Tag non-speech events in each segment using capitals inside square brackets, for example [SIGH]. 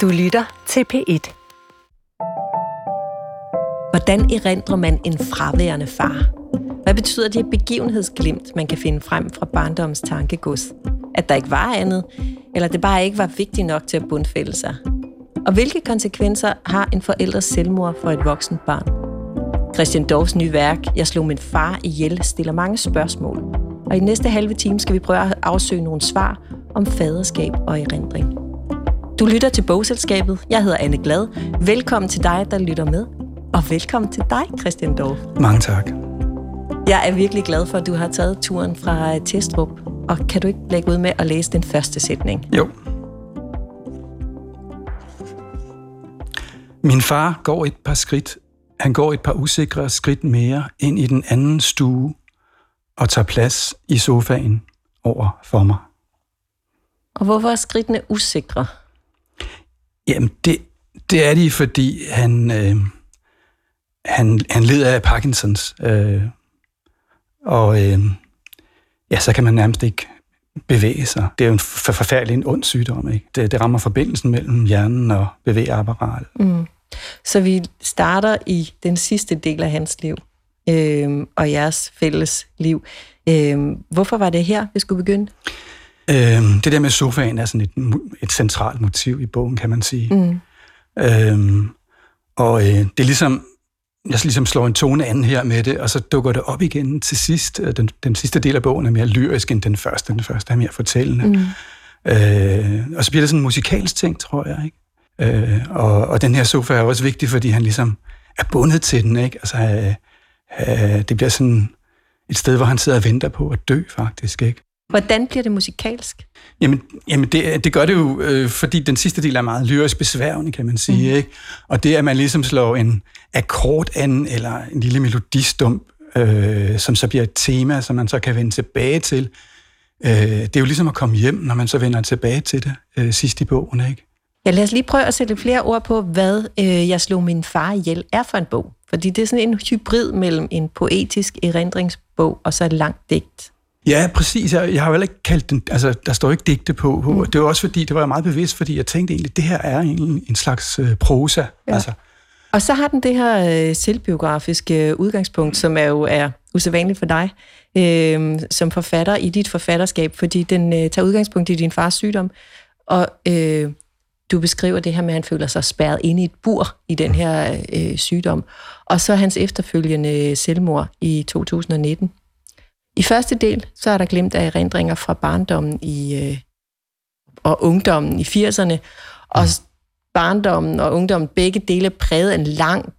Du lytter til P1. Hvordan erindrer man en fraværende far? Hvad betyder det begivenhedsglimt, man kan finde frem fra barndoms tankegods? At der ikke var andet, eller det bare ikke var vigtigt nok til at bundfælde sig? Og hvilke konsekvenser har en forældres selvmord for et voksent barn? Christian Dorfs nye værk, Jeg slog min far ihjel, stiller mange spørgsmål. Og i næste halve time skal vi prøve at afsøge nogle svar om faderskab og erindring. Du lytter til Bogselskabet. Jeg hedder Anne Glad. Velkommen til dig, der lytter med. Og velkommen til dig, Christian Dorf. Mange tak. Jeg er virkelig glad for, at du har taget turen fra Testrup. Og kan du ikke lægge ud med at læse den første sætning? Jo. Min far går et par skridt. Han går et par usikre skridt mere ind i den anden stue og tager plads i sofaen over for mig. Og hvorfor er skridtene usikre? Jamen, det, det er de, fordi han, øh, han, han lider af Parkinsons. Øh, og øh, ja, så kan man nærmest ikke bevæge sig. Det er jo en forfærdelig en ond sygdom. Ikke? Det, det rammer forbindelsen mellem hjernen og bevægeapparatet. Mm. Så vi starter i den sidste del af hans liv øh, og jeres fælles liv. Øh, hvorfor var det her, vi skulle begynde? Øhm, det der med sofaen er sådan et, et centralt motiv i bogen, kan man sige. Mm. Øhm, og øh, det er ligesom, jeg ligesom slår en tone an her med det, og så dukker det op igen til sidst. Øh, den, den sidste del af bogen er mere lyrisk end den første. Den første er mere fortællende. Mm. Øh, og så bliver det sådan en musikalsk ting, tror jeg. Ikke? Øh, og, og den her sofa er også vigtig, fordi han ligesom er bundet til den. Ikke? Altså, øh, øh, det bliver sådan et sted, hvor han sidder og venter på at dø, faktisk. Ikke? Hvordan bliver det musikalsk? Jamen, jamen det, det gør det jo, øh, fordi den sidste del er meget lyrisk besværgende, kan man sige. Mm. Ikke? Og det, at man ligesom slår en akkord an, eller en lille melodistump, øh, som så bliver et tema, som man så kan vende tilbage til, øh, det er jo ligesom at komme hjem, når man så vender tilbage til det øh, sidst i bogen. Ikke? Ja, lad os lige prøve at sætte flere ord på, hvad øh, Jeg slog min far ihjel er for en bog. Fordi det er sådan en hybrid mellem en poetisk erindringsbog og så et langt digt. Ja, præcis. Jeg, jeg har jo ikke kaldt den, altså der står ikke digte på. Mm. Det var også fordi, det var jeg meget bevidst, fordi jeg tænkte egentlig, det her er egentlig en slags øh, prosa. Ja. Altså. Og så har den det her øh, selvbiografiske øh, udgangspunkt, som er jo er usædvanligt for dig øh, som forfatter i dit forfatterskab, fordi den øh, tager udgangspunkt i din fars sygdom, og øh, du beskriver det her med, at han føler sig spærret inde i et bur i den her øh, sygdom, og så hans efterfølgende selvmord i 2019. I første del, så er der glemt af erindringer fra barndommen i, øh, og ungdommen i 80'erne, og barndommen og ungdommen, begge dele præget af en lang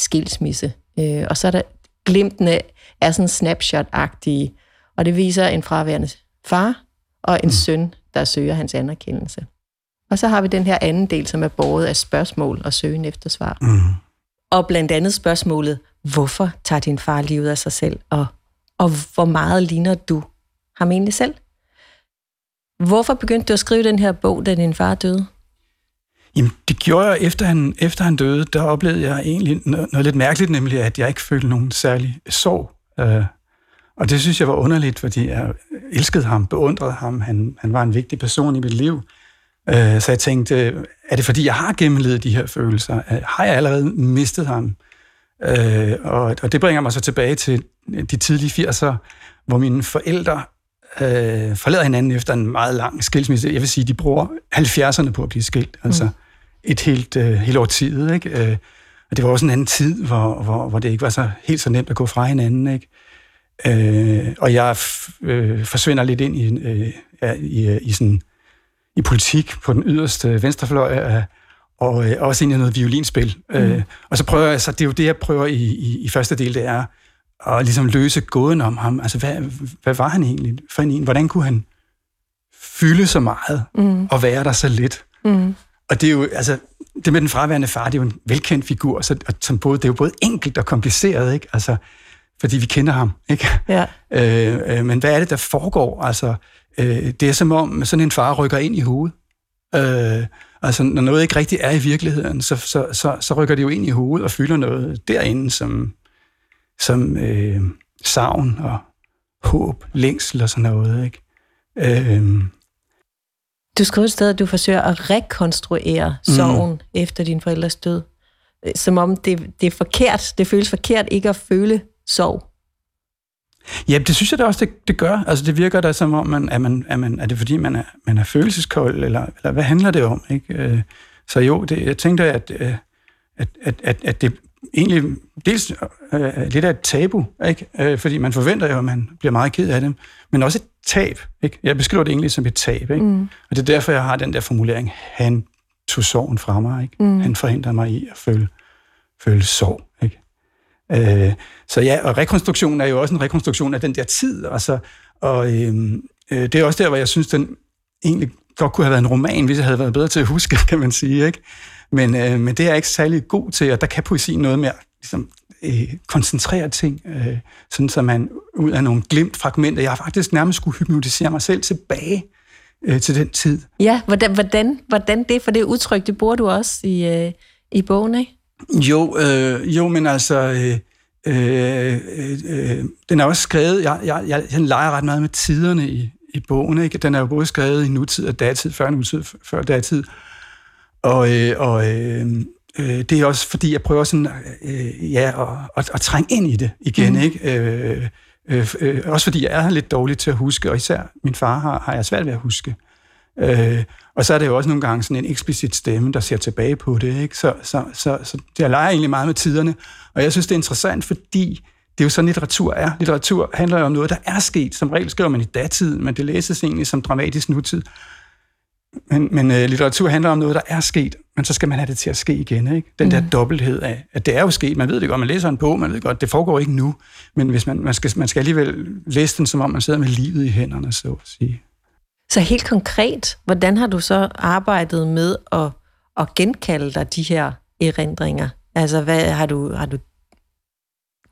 skilsmisse. Øh, og så er der glimtene er sådan snapshot-agtige, og det viser en fraværende far og en mm. søn, der søger hans anerkendelse. Og så har vi den her anden del, som er båret af spørgsmål og søgen efter svar. Mm. Og blandt andet spørgsmålet, hvorfor tager din far livet af sig selv, og og hvor meget ligner du ham egentlig selv? Hvorfor begyndte du at skrive den her bog, da din far døde? Jamen, det gjorde jeg, efter han, efter han døde, der oplevede jeg egentlig noget, noget lidt mærkeligt, nemlig at jeg ikke følte nogen særlig sorg. Uh, og det synes jeg var underligt, fordi jeg elskede ham, beundrede ham. Han, han var en vigtig person i mit liv. Uh, så jeg tænkte, er det fordi, jeg har gennemlevet de her følelser? Øh, har jeg allerede mistet ham? Øh, og, og det bringer mig så tilbage til de tidlige 80'er, hvor mine forældre øh, forlader hinanden efter en meget lang skilsmisse. Jeg vil sige, de bruger 70'erne på at blive skilt, altså mm. et helt, øh, helt år tid, ikke? Øh, og det var også en anden tid, hvor, hvor, hvor det ikke var så helt så nemt at gå fra hinanden, ikke? Øh, og jeg øh, forsvinder lidt ind i, øh, i, i, sådan, i politik på den yderste venstrefløj af, og øh, også ind i noget violinspil. Mm. Øh, og så prøver jeg, så det er jo det, jeg prøver i, i, i første del, det er at ligesom løse gåden om ham. Altså, hvad, hvad var han egentlig for en? Hvordan kunne han fylde så meget mm. og være der så lidt? Mm. Og det er jo, altså, det med den fraværende far, det er jo en velkendt figur, så, og som både, det er jo både enkelt og kompliceret, ikke? Altså, fordi vi kender ham, ikke? Ja. Øh, øh, men hvad er det, der foregår? Altså, øh, det er som om sådan en far rykker ind i hovedet. Øh, Altså, når noget ikke rigtig er i virkeligheden, så, så, så, så rykker det jo ind i hovedet og fylder noget derinde, som, som øh, savn og håb, længsel og sådan noget. Ikke? Øh, Du skriver et sted, at du forsøger at rekonstruere sorgen mm. efter din forældres død. Som om det, det er forkert, det føles forkert ikke at føle sorg. Ja, det synes jeg da også, det, det gør. Altså, det virker da som om, man, er, man, er, man, er det fordi, man er, man er følelseskold, eller, eller hvad handler det om? Ikke? Øh, så jo, det, jeg tænkte, at, øh, at, at, at, at det egentlig dels øh, lidt af et tabu, ikke? Fordi man forventer jo, at man bliver meget ked af dem, men også et tab. Ikke? Jeg beskriver det egentlig som et tab, ikke? Mm. og det er derfor, jeg har den der formulering, han tog sorgen fra mig. Ikke? Mm. Han forhindrer mig i at føle, føle sorg. Øh, så ja, og rekonstruktionen er jo også en rekonstruktion af den der tid, altså, og øh, øh, det er også der, hvor jeg synes, den egentlig godt kunne have været en roman, hvis jeg havde været bedre til at huske, [LAUGHS] kan man sige, ikke? Men, øh, men det er jeg ikke særlig god til, og der kan poesien noget mere ligesom, øh, koncentrere ting, øh, sådan så man ud af nogle glimt fragmenter, jeg har faktisk nærmest skulle hypnotisere mig selv tilbage øh, til den tid. Ja, hvordan, hvordan, hvordan det, for det udtryk, det bruger du også i, øh, i bogen, ikke? Jo, øh, jo men altså, øh, øh, øh, den er også skrevet, jeg, jeg, jeg, jeg leger ret meget med tiderne i, i bogen, ikke? Den er jo både skrevet i nutid og datid, før nutid, før datid, og, øh, og øh, øh, det er også fordi, jeg prøver sådan, øh, ja, at, at, at trænge ind i det igen, mm. ikke? Øh, øh, øh, også fordi jeg er lidt dårlig til at huske, og især min far har, har jeg svært ved at huske. Øh, og så er det jo også nogle gange sådan en eksplicit stemme, der ser tilbage på det, ikke? Så, så, så, så jeg leger egentlig meget med tiderne, og jeg synes, det er interessant, fordi det er jo sådan, litteratur er. Litteratur handler jo om noget, der er sket. Som regel skriver man i datid, men det læses egentlig som dramatisk nutid. Men, men uh, litteratur handler om noget, der er sket, men så skal man have det til at ske igen. Ikke? Den mm. der dobbelthed af, at det er jo sket. Man ved det godt, man læser en bog, man ved godt, det foregår ikke nu. Men hvis man, man, skal, man skal alligevel læse den, som om man sidder med livet i hænderne, så at sige. Så helt konkret, hvordan har du så arbejdet med at, at genkalde dig de her erindringer? Altså, hvad har du, har du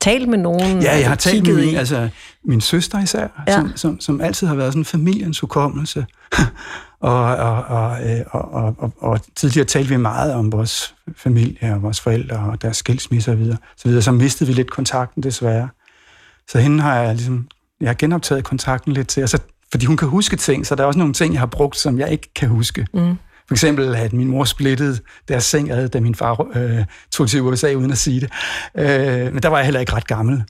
talt med nogen? Ja, jeg har talt med min, altså, min søster især, ja. som, som, som altid har været sådan familiens hukommelse. [LAUGHS] og, og, og, og, og, og, og tidligere talte vi meget om vores familie og vores forældre og deres skilsmisse og videre. Så, videre. så mistede vi lidt kontakten desværre. Så hende har jeg ligesom, jeg har genoptaget kontakten lidt til, altså, fordi hun kan huske ting, så der er også nogle ting, jeg har brugt, som jeg ikke kan huske. Mm. For eksempel, at min mor splittede deres seng ad, da min far øh, tog til USA uden at sige det. Øh, men der var jeg heller ikke ret gammel.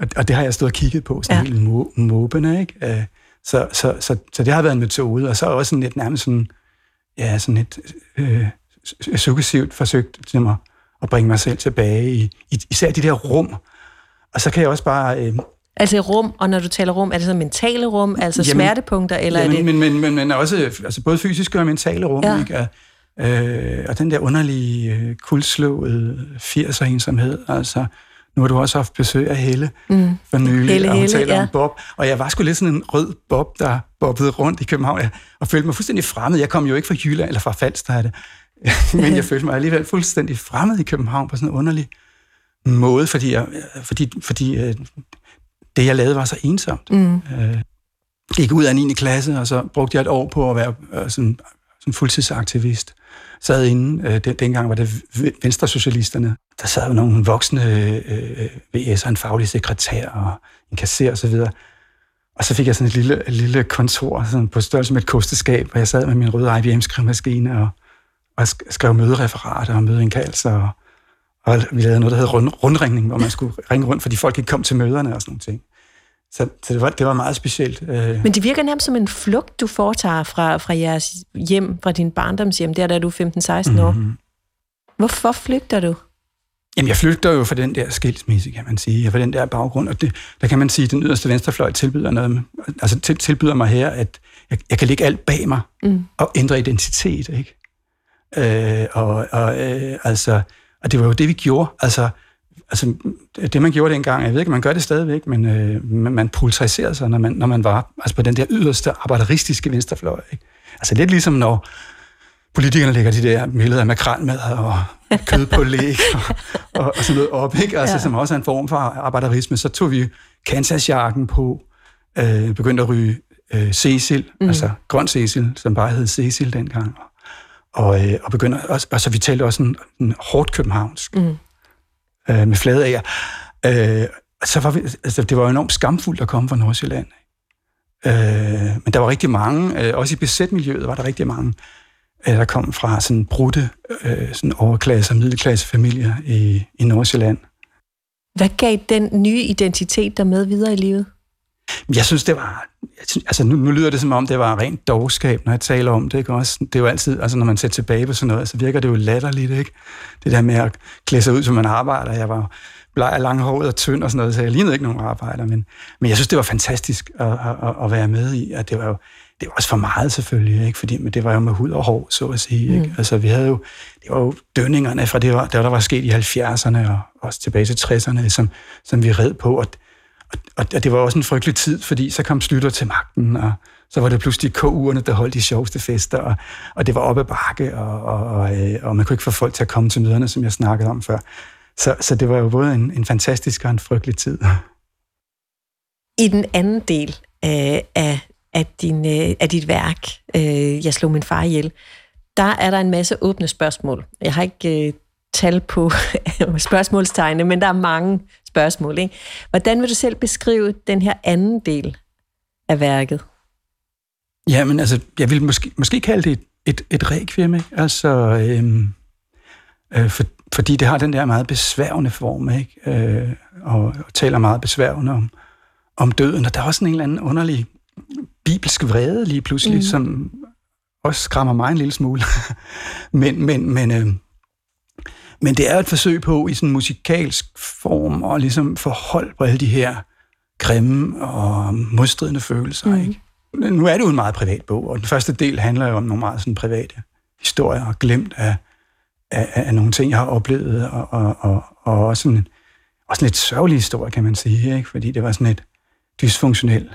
Og, og det har jeg stået og kigget på, sådan ja. helt må, måbende, ikke? Øh, så, så, så, så det har været en metode, og så også sådan lidt nærmest sådan, ja, sådan et øh, suggesivt forsøg til mig at bringe mig selv tilbage i, i især de der rum. Og så kan jeg også bare... Øh, Altså rum, og når du taler rum, er det så mentale rum, altså jamen, smertepunkter, eller jamen, er det... Men, men, men, men også altså både fysiske og mentale rum, ja. ikke? Og, øh, og den der underlige, øh, kuldslåede 80'er ensomhed, altså nu har du også haft besøg af Helle mm. for nylig, Helle, og hun Helle, taler ja. om Bob. Og jeg var sgu lidt sådan en rød Bob, der bobbede rundt i København, og følte mig fuldstændig fremmed. Jeg kom jo ikke fra Jylland, eller fra Falster, er det. [LAUGHS] men jeg følte mig alligevel fuldstændig fremmed i København på sådan en underlig måde, fordi, jeg, fordi, fordi øh, det, jeg lavede, var så ensomt. Mm. Øh, gik ud af 9. klasse, og så brugte jeg et år på at være øh, sådan, sådan fuldtidsaktivist. Sad inde, øh, den, dengang var det Venstresocialisterne. Der sad jo nogle voksne øh, VS'er, en faglig sekretær og en kasser og så videre. Og så fik jeg sådan et lille, et lille kontor sådan på størrelse med et kosteskab, hvor jeg sad med min røde IBM-skrivemaskine og, og skrev mødereferater og mødeindkaldelser og og vi lavede noget, der hed rund, rundringning, hvor man skulle ringe rundt, fordi folk ikke kom til møderne og sådan nogle ting. Så, så det, var, det var meget specielt. Øh. Men det virker nærmest som en flugt, du foretager fra, fra jeres hjem, fra din barndomshjem, der da du er 15-16 år. Mm-hmm. Hvorfor flygter du? Jamen, jeg flygter jo fra den der skilsmisse, kan man sige, og fra den der baggrund, og det, der kan man sige, at den yderste venstrefløj tilbyder noget, altså til, tilbyder mig her, at jeg, jeg kan lægge alt bag mig mm. og ændre identitet, ikke? Øh, og og øh, altså, og det var jo det, vi gjorde. Altså, altså det, man gjorde dengang, jeg ved ikke, man gør det stadigvæk, men øh, man pulsariserede sig, når man, når man var altså på den der yderste arbejderistiske venstrefløj. Ikke? Altså lidt ligesom når politikerne lægger de der billeder af makrelmad og kød på læg og, og, og sådan noget op, ikke? Altså, ja. som også er en form for arbejderisme, så tog vi Kansas-jakken på, øh, begyndte at ryge øh, Cecil, mm. altså grøn Cecil, som bare hed Cecil dengang, og, øh, og begynder også, altså vi talte også en, en hårdt københavnsk, mm. øh, med flade af. Øh, så var vi, altså, det var enormt skamfuldt at komme fra Nordsjælland. Øh, men der var rigtig mange, øh, også i besætmiljøet var der rigtig mange, øh, der kom fra sådan brudte øh, sådan overklasse- og middelklassefamilier i, i Nordsjælland. Hvad gav den nye identitet der med videre i livet? Jeg synes, det var... Altså, nu, nu lyder det som om, det var rent dogskab, når jeg taler om det. Ikke? Også, det er jo altid... Altså, når man ser tilbage på sådan noget, så virker det jo latterligt, ikke? Det der med at klæde sig ud, som man arbejder. Jeg var bleg langhåret og tynd og sådan noget, så jeg lignede ikke nogen arbejder. Men, men jeg synes, det var fantastisk at, at, at være med i, og det var jo det var også for meget selvfølgelig, ikke? fordi men det var jo med hud og hår, så at sige. Ikke? Mm. Altså, vi havde jo, det var jo dønningerne fra det, der, der var sket i 70'erne og også tilbage til 60'erne, som, som vi red på, og, og, og det var også en frygtelig tid, fordi så kom Slytter til magten, og så var det pludselig KU'erne, der holdt de sjoveste fester, og, og det var oppe ad bakke, og, og, og, øh, og man kunne ikke få folk til at komme til møderne, som jeg snakkede om før. Så, så det var jo både en, en fantastisk og en frygtelig tid. I den anden del af, af, af, din, øh, af dit værk, øh, Jeg slog min far ihjel, der er der en masse åbne spørgsmål. Jeg har ikke øh, tal på [LAUGHS] spørgsmålstegne, men der er mange spørgsmål. Ikke? Hvordan vil du selv beskrive den her anden del af værket? Ja, men altså, jeg vil måske, måske kalde det et, et, et requiem, ikke? Altså, øhm, øh, for, fordi det har den der meget besværgende form, ikke? Øh, og, og taler meget besværgende om, om døden. Og der er også en eller anden underlig bibelsk vrede lige pludselig, mm. som også skræmmer mig en lille smule. [LAUGHS] men, men, men, øh, men det er et forsøg på i sådan en musikalsk form at ligesom forholde på alle de her grimme og modstridende følelser. Mm. Ikke? Nu er det jo en meget privat bog, og den første del handler jo om nogle meget sådan private historier, og glemt af, af, af nogle ting, jeg har oplevet, og, og, og, og også, en, også en lidt sørgelig historie, kan man sige, ikke? fordi det var sådan et dysfunktionelt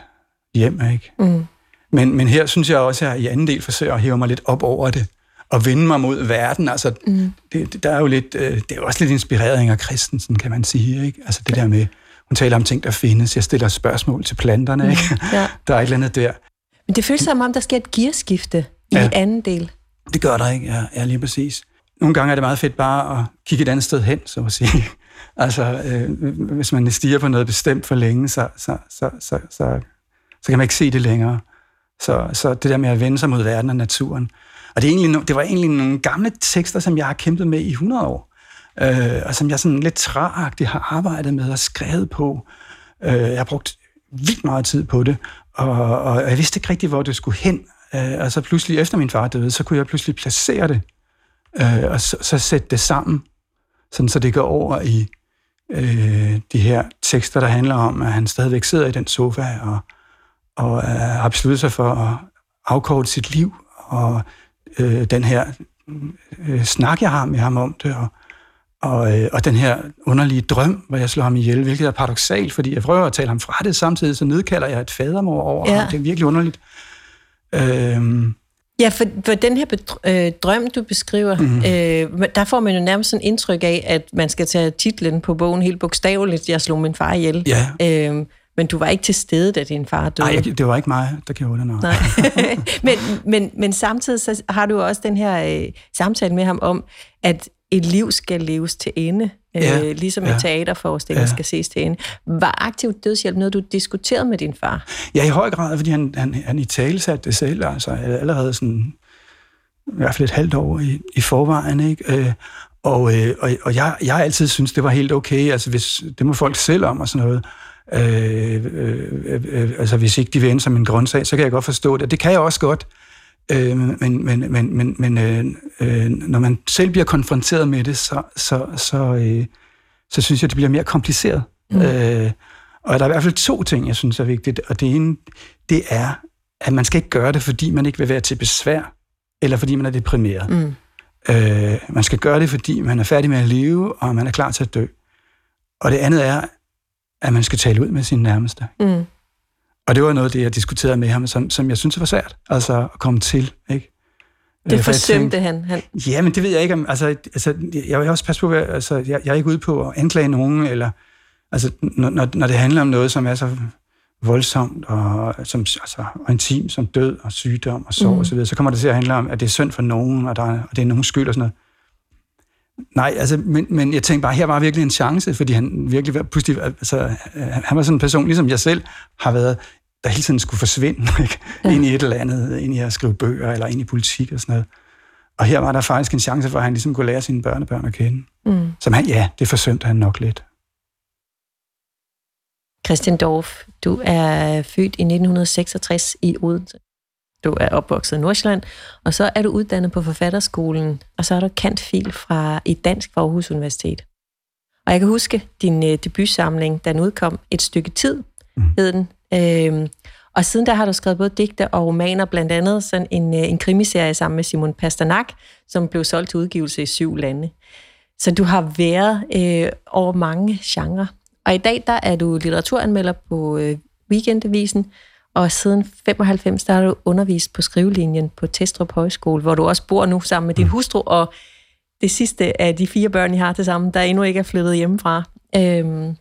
hjem. Ikke? Mm. Men, men her synes jeg også, at jeg i anden del forsøger at hæve mig lidt op over det, og vende mig mod verden. Altså, mm. det, der er jo lidt, øh, det er også lidt inspireret af Christensen, kan man sige. Ikke? Altså det der med, hun taler om ting, der findes. Jeg stiller spørgsmål til planterne. Mm. Ikke? Ja. [LAUGHS] Der er et eller andet der. Men det føles som om, der sker et gearskifte i ja. anden del. Det gør der ikke, ja, ja, lige præcis. Nogle gange er det meget fedt bare at kigge et andet sted hen, så at sige. [LAUGHS] altså, øh, hvis man stiger på noget bestemt for længe, så, så, så, så, så, så kan man ikke se det længere. Så, så det der med at vende sig mod verden og naturen. Og det, er egentlig, det var egentlig nogle gamle tekster, som jeg har kæmpet med i 100 år, øh, og som jeg sådan lidt træagtigt har arbejdet med og skrevet på. Øh, jeg har brugt vildt meget tid på det, og, og jeg vidste ikke rigtig, hvor det skulle hen. Øh, og så pludselig, efter min far døde, så kunne jeg pludselig placere det, øh, og så, så sætte det sammen, sådan så det går over i øh, de her tekster, der handler om, at han stadigvæk sidder i den sofa og, og øh, har besluttet sig for at afkorte sit liv, og øh, den her øh, snak, jeg har med ham om det, og, og, øh, og den her underlige drøm, hvor jeg slår ham ihjel, hvilket er paradoxalt, fordi jeg prøver at tale ham fra det, samtidig så nedkalder jeg et fadermor over ja. ham. Det er virkelig underligt. Øhm, Ja, for, for den her øh, drøm, du beskriver, mm. øh, der får man jo nærmest sådan indtryk af, at man skal tage titlen på bogen helt bogstaveligt, Jeg slog min far ihjel. Ja. Øh, men du var ikke til stede, da din far døde. Nej, det var ikke mig, der gjorde det. Nej. [LAUGHS] [LAUGHS] men, men, men samtidig så har du også den her øh, samtale med ham om, at et liv skal leves til ende, øh, ja, ligesom ja, en teaterforestilling ja. skal ses til ende. Var aktiv dødshjælp noget, du diskuterede med din far? Ja, i høj grad, fordi han, han, han i tale satte det selv, altså allerede sådan, i hvert fald et halvt år i, i forvejen, ikke? Øh, og, øh, og, og jeg, jeg altid synes det var helt okay, altså hvis, det må folk selv om og sådan noget, Øh, øh, øh, altså hvis ikke de vil ende som en grundsag, så kan jeg godt forstå det. Det kan jeg også godt. Øh, men men, men, men, men øh, øh, når man selv bliver konfronteret med det, så, så, så, øh, så synes jeg, det bliver mere kompliceret. Mm. Øh, og der er i hvert fald to ting, jeg synes er vigtigt. Og det ene, det er, at man skal ikke gøre det, fordi man ikke vil være til besvær, eller fordi man er deprimeret. Mm. Øh, man skal gøre det, fordi man er færdig med at leve, og man er klar til at dø. Og det andet er, at man skal tale ud med sin nærmeste. Mm. Og det var noget af det, jeg diskuterede med ham, som, som jeg synes var svært, altså at komme til, ikke? Det øh, forsømte han, han. Ja, men det ved jeg ikke. Om, altså, altså, jeg vil også passe på, altså, jeg, jeg er ikke ude på at anklage nogen, eller, altså, når, når det handler om noget, som er så voldsomt og, som, altså, og intim som død og sygdom og sorg mm. osv., så, så kommer det til at handle om, at det er synd for nogen, og, der, og det er nogen skyld og sådan noget. Nej, altså, men, men jeg tænkte bare, her var virkelig en chance, fordi han virkelig var pludselig, altså, han var sådan en person, ligesom jeg selv har været der hele tiden skulle forsvinde, [LAUGHS] ikke? Ja. ind i et eller andet, ind i at skrive bøger, eller ind i politik og sådan noget. Og her var der faktisk en chance for, at han ligesom kunne lære sine børnebørn at kende. Mm. Som han, ja, det forsømte han nok lidt. Christian Dorf, du er født i 1966 i Odense. Du er opvokset i Nordsjælland, og så er du uddannet på forfatterskolen, og så er du kantfil fra i Dansk for Aarhus Universitet. Og jeg kan huske din uh, debutsamling, den udkom et stykke tid, mm. hed den. Øhm, og siden der har du skrevet både digte og romaner, blandt andet sådan en, uh, en krimiserie sammen med Simon Pasternak, som blev solgt til udgivelse i syv lande. Så du har været uh, over mange genrer. Og i dag der er du litteraturanmelder på uh, Weekendavisen, og siden 95 der har du undervist på skrivelinjen på Testrup Højskole, hvor du også bor nu sammen med din mm. hustru, og det sidste af de fire børn, I har til sammen, der endnu ikke er flyttet hjemmefra. Øhm,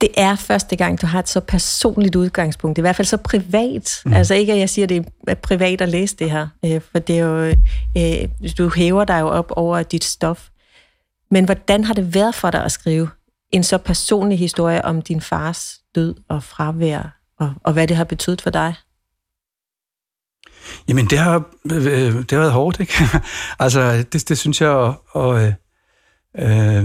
det er første gang, du har et så personligt udgangspunkt, i hvert fald så privat. Mm. Altså ikke, at jeg siger, at det er privat at læse det her, øh, for det er jo, øh, du hæver dig jo op over dit stof. Men hvordan har det været for dig at skrive en så personlig historie om din fars død og fravær, og, og hvad det har betydet for dig? Jamen, det har, øh, det har været hårdt, ikke? [LAUGHS] altså, det, det synes jeg, og, og øh, øh,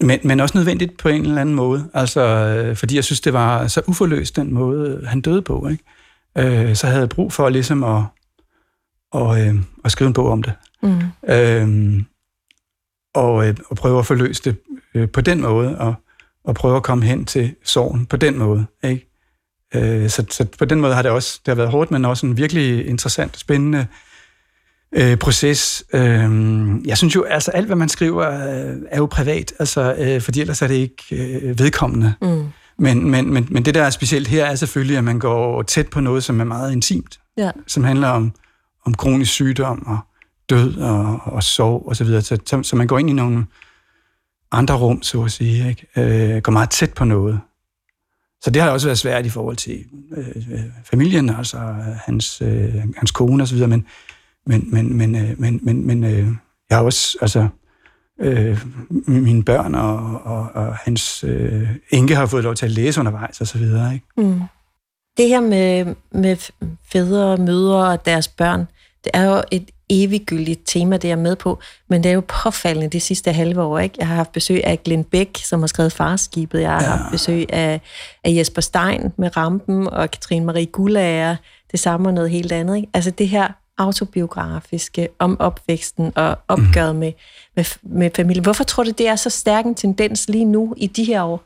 men, men også nødvendigt på en eller anden måde. Altså, øh, fordi jeg synes, det var så uforløst, den måde, han døde på, ikke? Øh, så havde jeg brug for ligesom at, og, øh, at skrive en bog om det. Mm. Øh, og, øh, og prøve at forløse det øh, på den måde, og, og prøve at komme hen til sorgen på den måde, ikke? Øh, så, så på den måde har det også det har været hårdt, men også en virkelig interessant og spændende øh, proces. Øh, jeg synes jo, altså alt, hvad man skriver, øh, er jo privat, altså, øh, fordi ellers er det ikke øh, vedkommende. Mm. Men, men, men, men det, der er specielt her, er selvfølgelig, at man går tæt på noget, som er meget intimt. Ja. Som handler om, om kronisk sygdom og død og, og sorg osv. Så, videre. så, så, så man går ind i nogle andre rum, så at sige. Ikke? Øh, går meget tæt på noget. Så det har også været svært i forhold til øh, familien, altså hans, øh, hans kone osv., men, men, men, men, øh, men, men, men øh, jeg har også, altså, øh, mine børn og, og, og hans øh, enke har fået lov til at læse undervejs og så videre, ikke? Mm. Det her med, med fædre, og mødre og deres børn, det er jo et eviggyldigt tema, det er med på, men det er jo påfaldende de sidste halve år. Ikke? Jeg har haft besøg af Glenn Beck, som har skrevet Farskibet. Jeg har ja. haft besøg af, af Jesper Stein med Rampen, og Katrine Marie Gullager, det samme og noget helt andet. Ikke? Altså det her autobiografiske om opvæksten og opgøret mm. med, med, med familien. Hvorfor tror du, det er så stærk en tendens lige nu i de her år?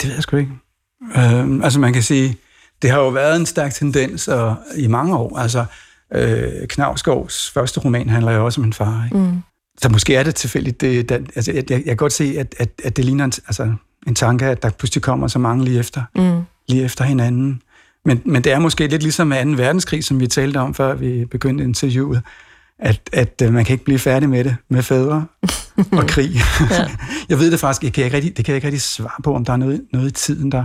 Det ved jeg sgu ikke. Øh, altså man kan sige, det har jo været en stærk tendens og, i mange år. Altså Øh, Knavskovs første roman handler jo også om en far. Ikke? Mm. Så måske er det tilfældigt. Det, det, altså, jeg, jeg, kan godt se, at, at, at det ligner en, altså, en tanke, at der pludselig kommer så mange lige efter, mm. lige efter hinanden. Men, men det er måske lidt ligesom med 2. verdenskrig, som vi talte om, før vi begyndte interviewet, at, at uh, man kan ikke blive færdig med det, med fædre og [LAUGHS] krig. ja. [LAUGHS] jeg ved det faktisk, jeg kan ikke rigtig, det kan jeg ikke rigtig svare på, om der er noget, noget i tiden, der,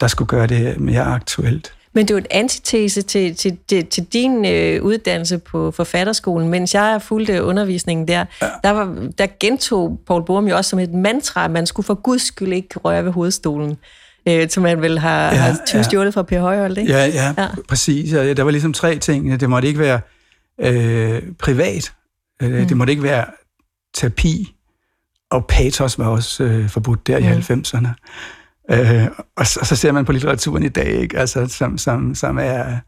der skulle gøre det mere aktuelt. Men det er jo et antitese til, til, til, til din øh, uddannelse på forfatterskolen. Mens jeg fulgte undervisningen der, ja. der, var, der gentog Paul Borum jo også som et mantra, at man skulle for guds skyld ikke røre ved hovedstolen. Øh, som man vel har, ja, har tyvstjålet ja. fra Per Højhold, ikke? Ja, ja, ja, præcis. Ja, der var ligesom tre ting. Det måtte ikke være øh, privat. Øh, mm. Det måtte ikke være terapi. Og patos var også øh, forbudt der mm. i 90'erne. Øh, og, så, og så ser man på litteraturen i dag, ikke? Altså, som, som, som er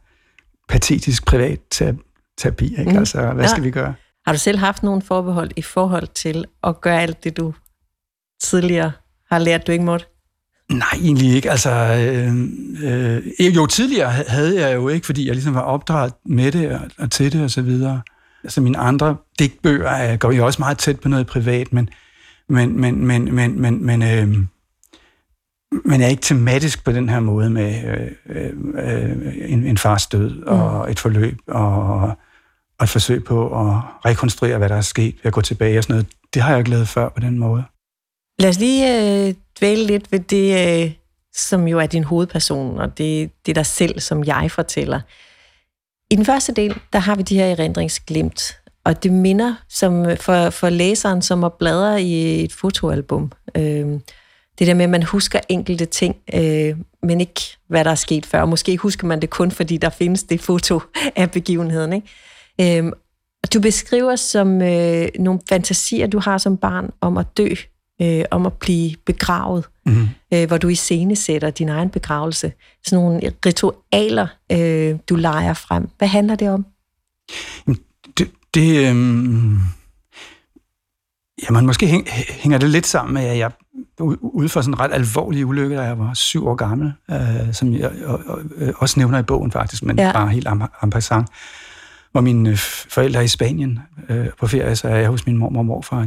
patetisk privat terapi. Ikke? Mm. Altså, hvad ja. skal vi gøre? Har du selv haft nogle forbehold i forhold til at gøre alt det, du tidligere har lært, du ikke måtte? Nej, egentlig ikke. Altså, øh, øh, jo, tidligere havde jeg jo ikke, fordi jeg ligesom var opdraget med det og, og til det og så videre. Altså mine andre digtbøger går jo også meget tæt på noget privat, men, men, men, men, men, men, men øh, men er ikke tematisk på den her måde med øh, øh, en, en fars død mm. og et forløb og, og et forsøg på at rekonstruere, hvad der er sket ved at gå tilbage og sådan noget. Det har jeg ikke lavet før på den måde. Lad os lige øh, dvæle lidt ved det, øh, som jo er din hovedperson, og det, det der selv, som jeg fortæller. I den første del, der har vi de her erindringsglimt, og det minder som for, for læseren som at bladre i et fotoalbum. Øh, det der med, at man husker enkelte ting, øh, men ikke hvad der er sket før. Måske husker man det kun, fordi der findes det foto af begivenheden. Ikke? Øh, du beskriver som øh, nogle fantasier, du har som barn om at dø, øh, om at blive begravet, mm. øh, hvor du i scene sætter din egen begravelse. Sådan nogle ritualer, øh, du leger frem. Hvad handler det om? Det, det øh, jamen, måske hæng, hænger det lidt sammen med, at jeg ude for sådan en ret alvorlig ulykke, da jeg var syv år gammel, øh, som jeg og, og, øh, også nævner i bogen faktisk, men ja. bare helt en passant, hvor mine forældre er i Spanien øh, på ferie, så er jeg hos min mormor og morfar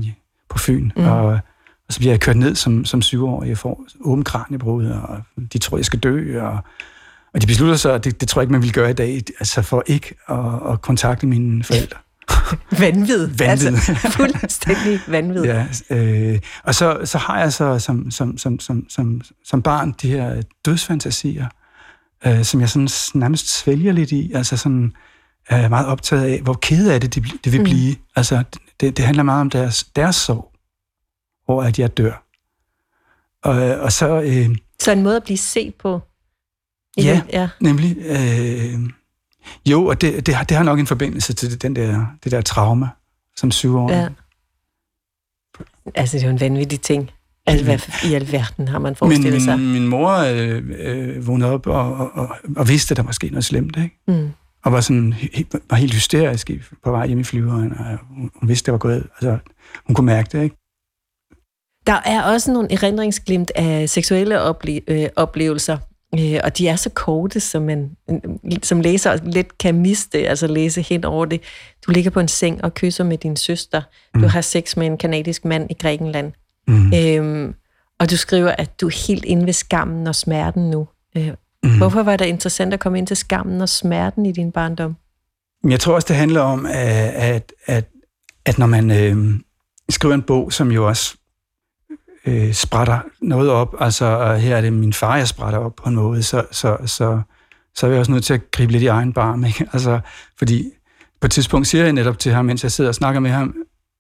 på Fyn, mm. og, og så bliver jeg kørt ned som, som syvårig, jeg får åben kraniebrud, og de tror, jeg skal dø, og, og de beslutter sig, og det, det tror jeg ikke, man vil gøre i dag, altså for ikke at, at kontakte mine forældre. [LAUGHS] vanvid. vanvid. Altså, fuldstændig vanvid. ja, øh, og så, så har jeg så som, som, som, som, som, som barn de her dødsfantasier, øh, som jeg sådan nærmest svælger lidt i. Altså sådan, er meget optaget af, hvor kede af det det, det vil mm. blive. Altså, det, det handler meget om deres, deres sorg, hvor at jeg dør. Og, og så... Øh, så en måde at blive set på? Ja, ja, nemlig. Øh, jo, og det, det, har, det har nok en forbindelse til den der, det der traume som syvårig. Ja. Altså, det er jo en vanvittig ting. Altså, hvad i alverden har man forestillet min, sig? Min mor øh, øh, vågnede op og, og, og, og vidste, at der var sket noget slemt, ikke? Mm. Og var, sådan, var helt hysterisk på vej hjem i flyveren, og hun vidste, det var gået. Altså, hun kunne mærke det, ikke? Der er også nogle erindringsglimt af seksuelle ople- øh, oplevelser Øh, og de er så korte, som man som læser let kan miste, altså læse hen over det. Du ligger på en seng og kysser med din søster. Mm. Du har sex med en kanadisk mand i Grækenland. Mm. Øhm, og du skriver, at du er helt inde ved skammen og smerten nu. Øh, mm. Hvorfor var det interessant at komme ind til skammen og smerten i din barndom? Jeg tror også, det handler om, at, at, at, at når man øh, skriver en bog, som jo også øh, sprætter noget op. Altså, her er det min far, jeg sprætter op på en måde, så, så, så, så er jeg også nødt til at gribe lidt i egen barm. Ikke? [LAUGHS] Altså, fordi på et tidspunkt siger jeg netop til ham, mens jeg sidder og snakker med ham,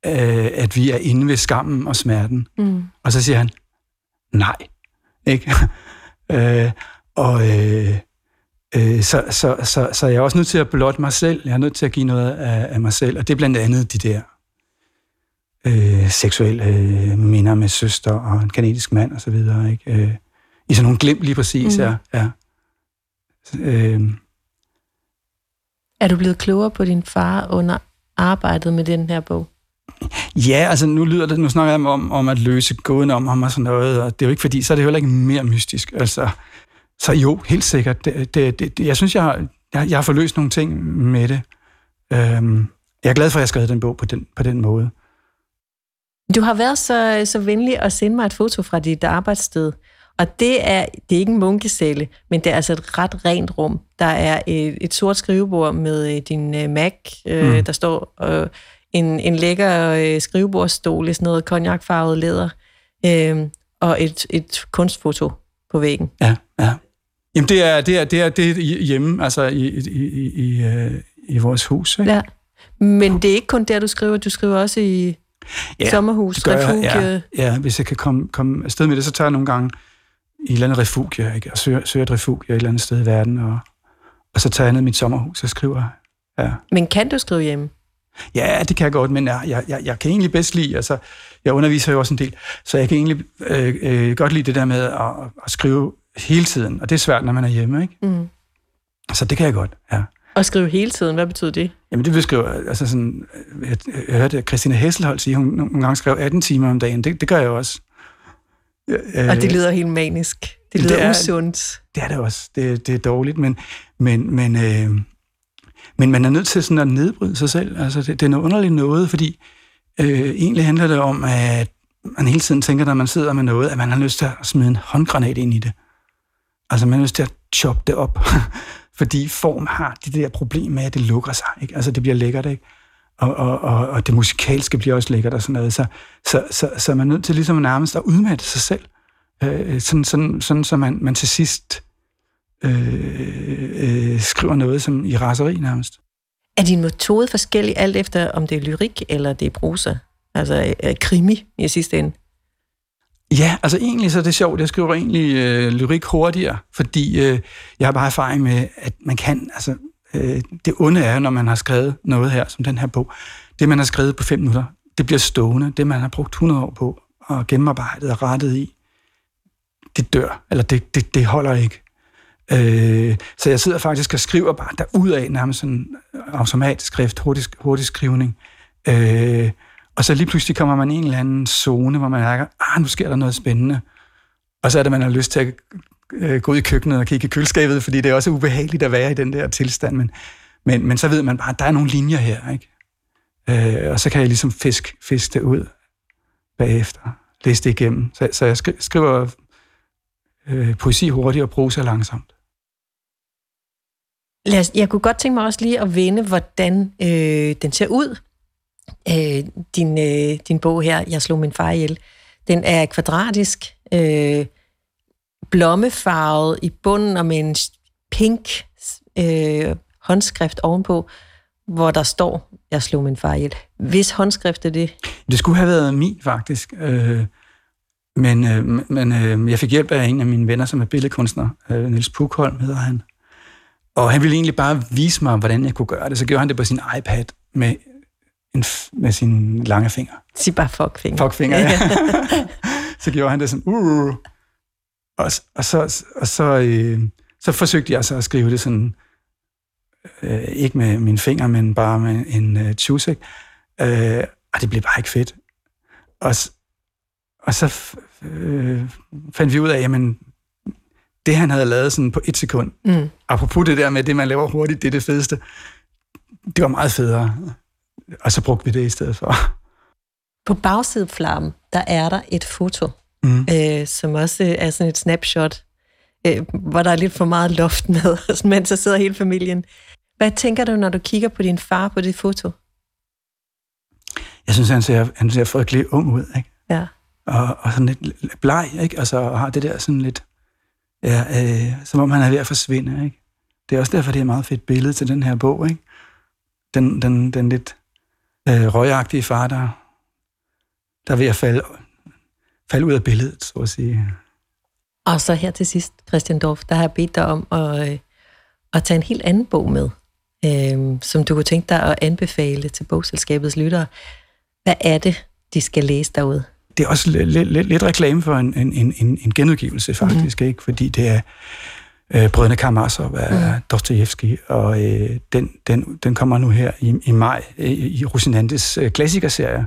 øh, at vi er inde ved skammen og smerten. Mm. Og så siger han, nej. Ikke? [LAUGHS] øh, og øh, øh, så, så, så, så jeg er også nødt til at blotte mig selv. Jeg er nødt til at give noget af, af mig selv. Og det er blandt andet de der øh, seksuelle øh, minder med søster og en kanadisk mand og så videre. Ikke? Øh, I sådan nogle glimt lige præcis, mm. ja. ja. Øh, er du blevet klogere på din far under arbejdet med den her bog? Ja, altså nu lyder det, nu snakker jeg om, om at løse gåden om ham og sådan noget, og det er jo ikke fordi, så er det heller ikke mere mystisk. Altså, så jo, helt sikkert. Det, det, det, jeg synes, jeg har, jeg, jeg har forløst nogle ting med det. Øhm, jeg er glad for, at jeg har skrevet den bog på den, på den måde. Du har været så, så venlig at sende mig et foto fra dit arbejdssted. Og det er, det er ikke en munkecelle, men det er altså et ret rent rum. Der er et, et sort skrivebord med øh, din uh, Mac, uh, mm. der står uh, en, en lækker uh, skrivebordstol i sådan noget konjakfarvet læder, uh, og et, et kunstfoto på væggen. Ja, ja. Jamen det er, det er, det er, det er hjemme, altså i, i, i, i, i vores hus. Ikke? Ja. Men det er ikke kun der, du skriver, du skriver også i ja, sommerhus, refugie. Ja, ja, hvis jeg kan komme, komme afsted med det, så tager jeg nogle gange i et eller andet refugie, ikke? og søger, søger et refugie et eller andet sted i verden, og, og så tager jeg ned mit sommerhus og skriver. Ja. Men kan du skrive hjemme? Ja, det kan jeg godt, men jeg, jeg, jeg, jeg kan egentlig bedst lide, altså, jeg underviser jo også en del, så jeg kan egentlig øh, øh, godt lide det der med at, at skrive hele tiden, og det er svært, når man er hjemme, ikke? Mm. Så det kan jeg godt, ja. Og skrive hele tiden, hvad betyder det? Jamen det beskriver, altså sådan, jeg, jeg hørte Christina Hesselholdt sige, hun nogle gange skrev 18 timer om dagen, det, det gør jeg også. Ja, og det lyder helt manisk. Det lyder det er, usundt. Det er det også. Det, det er dårligt, men, men, men, øh, men man er nødt til sådan at nedbryde sig selv. Altså det, det er noget underligt noget, fordi øh, egentlig handler det om, at man hele tiden tænker, når man sidder med noget, at man har lyst til at smide en håndgranat ind i det. Altså man har lyst til at choppe det op. [LAUGHS] fordi form har det der problem med, at det lukker sig. Ikke? Altså, det bliver lækkert, ikke? Og, og, og, og det musikalske bliver også lækkert og sådan noget. Så, så, så, så man er nødt til ligesom nærmest at udmatte sig selv. Øh, sådan, sådan, sådan, så man, man til sidst øh, øh, skriver noget som i raseri nærmest. Er din metode forskellig alt efter, om det er lyrik eller det er prosa? Altså øh, krimi i sidste ende? Ja, altså egentlig så er det sjovt. Jeg skriver egentlig øh, lyrik hurtigere, fordi øh, jeg har bare erfaring med, at man kan, altså øh, det onde er, når man har skrevet noget her, som den her bog, det man har skrevet på fem minutter, det bliver stående. Det man har brugt 100 år på og gennemarbejdet og rettet i, det dør, eller det, det, det holder ikke. Øh, så jeg sidder faktisk og skriver bare derudad nærmest sådan automatisk skrift, hurtig, hurtig skrivning. Øh, og så lige pludselig kommer man i en eller anden zone, hvor man mærker, ah, nu sker der noget spændende. Og så er det, man har lyst til at øh, gå ud i køkkenet og kigge i køleskabet, fordi det er også ubehageligt at være i den der tilstand. Men, men, men så ved man bare, at der er nogle linjer her, ikke? Øh, og så kan jeg ligesom fisk, fisk det ud bagefter, læse det igennem. Så, så jeg skriver øh, poesi hurtigt og prosa langsomt. Lad os, jeg kunne godt tænke mig også lige at vende, hvordan øh, den ser ud. Øh, din, øh, din bog her, Jeg slog min far ihjel, den er kvadratisk, øh, blommefarvet i bunden og med en pink øh, håndskrift ovenpå, hvor der står, jeg slog min far ihjel. Hvis håndskrift er det? Det skulle have været min, faktisk. Øh, men øh, men øh, jeg fik hjælp af en af mine venner, som er billedkunstner. Øh, Niels Pukholm hedder han. Og han ville egentlig bare vise mig, hvordan jeg kunne gøre det. Så gjorde han det på sin iPad med, en, med sine lange fingre. Sig bare fuckfinger. Fuckfinger, ja. [LAUGHS] [LAUGHS] så gjorde han det sådan, uh, og, og, så, og så, øh, så forsøgte jeg så at skrive det sådan, øh, ikke med mine fingre, men bare med en øh, chusek. Øh, og det blev bare ikke fedt. Og, og så øh, fandt vi ud af, jamen, det han havde lavet sådan på et sekund, mm. apropos det der med, det man laver hurtigt, det er det fedeste, det var meget federe. Og så brugte vi det i stedet for. [LAUGHS] På bagsideflammen, der er der et foto, mm. øh, som også er sådan et snapshot, øh, hvor der er lidt for meget loft med, [LAUGHS] mens så sidder hele familien. Hvad tænker du, når du kigger på din far på det foto? Jeg synes, han ser, han ser frygtelig ung ud, ikke? Ja. Og, og sådan lidt bleg, ikke? Altså, og har det der sådan lidt, ja, øh, som om han er ved at forsvinde, ikke? Det er også derfor, det er et meget fedt billede til den her bog, ikke? Den, den, den lidt øh, røgagtige far, der, der er ved at falde, falde ud af billedet, så at sige. Og så her til sidst, Christian Dorf, der har jeg bedt dig om at, øh, at tage en helt anden bog med, øh, som du kunne tænke dig at anbefale til bogselskabets lyttere. Hvad er det, de skal læse derude? Det er også lidt, lidt, lidt reklame for en, en, en, en genudgivelse, faktisk, mm. ikke? fordi det er øh, Brødrene Karamazov af mm. Dostoyevsky, og øh, den, den, den kommer nu her i, i maj i, i Rosinantes øh, klassikerserie,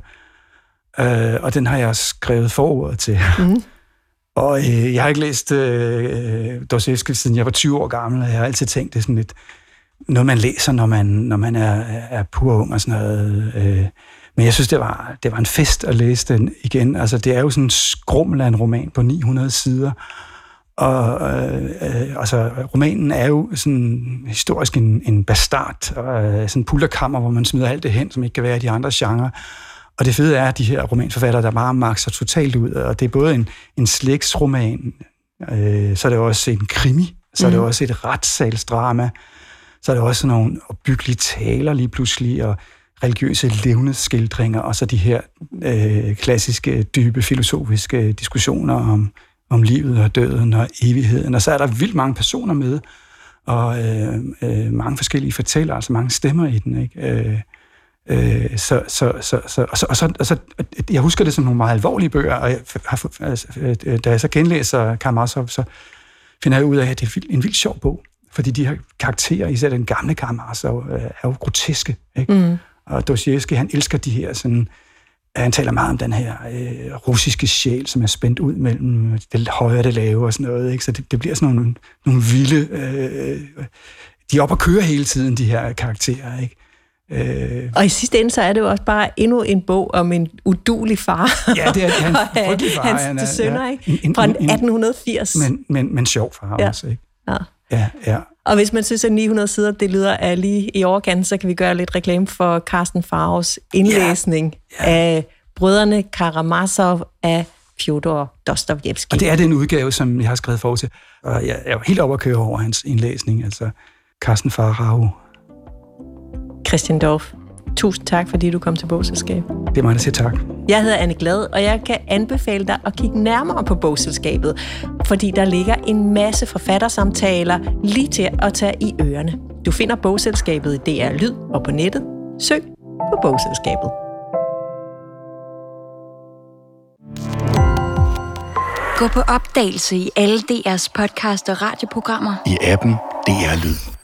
øh, og den har jeg skrevet forordet til. Mm. [LAUGHS] og øh, jeg har ikke læst øh, Dostoyevsky siden jeg var 20 år gammel, og jeg har altid tænkt, det er sådan lidt noget, man læser, når man, når man er, er pur ung og sådan noget. Øh, men jeg synes, det var, det var en fest at læse den igen. Altså, det er jo sådan en skrummel af en roman på 900 sider, og øh, altså, romanen er jo sådan historisk en, en bastard, og, øh, sådan en pulterkammer, hvor man smider alt det hen, som ikke kan være i de andre genrer. Og det fede er, at de her romanforfattere, der bare makser totalt ud, og det er både en, en slægtsroman, øh, så er det også en krimi, så er det mm. også et retssalsdrama, så er det også nogle opbyggelige taler lige pludselig, og religiøse levnedsskildringer, og så de her øh, klassiske, dybe filosofiske diskussioner om, om livet og døden og evigheden. Og så er der vildt mange personer med, og øh, øh, mange forskellige fortæller, altså mange stemmer i den. Ikke? Øh, øh, så, så, så, så, og så, og så, og så, jeg husker det som nogle meget alvorlige bøger, og jeg har, altså, øh, da jeg så genlæser Karamazov, så finder jeg ud af, at det er en vildt sjov bog, fordi de her karakterer, især den gamle Karamazov, er jo groteske. Ikke? Mm. Og Dostoyevsky, han elsker de her sådan, han taler meget om den her øh, russiske sjæl, som er spændt ud mellem det høje og det lave og sådan noget. Ikke? Så det, det bliver sådan nogle, nogle vilde... Øh, de er op og køre hele tiden, de her karakterer. Ikke? Øh, og i sidste ende, så er det jo også bare endnu en bog om en udulig far. Ja, det er [LAUGHS] han, frygtelig far. Hans han er, sønner, ja, ikke? Fra en, 1880. Men, men, men sjov far ja. også, ikke? Ja. Ja, ja. Og hvis man synes, at 900 sider, det lyder af lige i overkanten, så kan vi gøre lidt reklame for Carsten Favs indlæsning ja, ja. af Brødrene Karamazov af Fyodor Dostojevski. Og det er den udgave, som jeg har skrevet for til. Og jeg er helt over at køre over hans indlæsning, altså Carsten Farag. Christian Dorf, tusind tak, fordi du kom til Bogselskab. Det er mig, der siger tak. Jeg hedder Anne Glad, og jeg kan anbefale dig at kigge nærmere på bogselskabet, fordi der ligger en masse forfattersamtaler lige til at tage i ørerne. Du finder bogselskabet i DR Lyd og på nettet. Søg på bogselskabet. Gå på opdagelse i alle DR's podcast og radioprogrammer. I appen DR Lyd.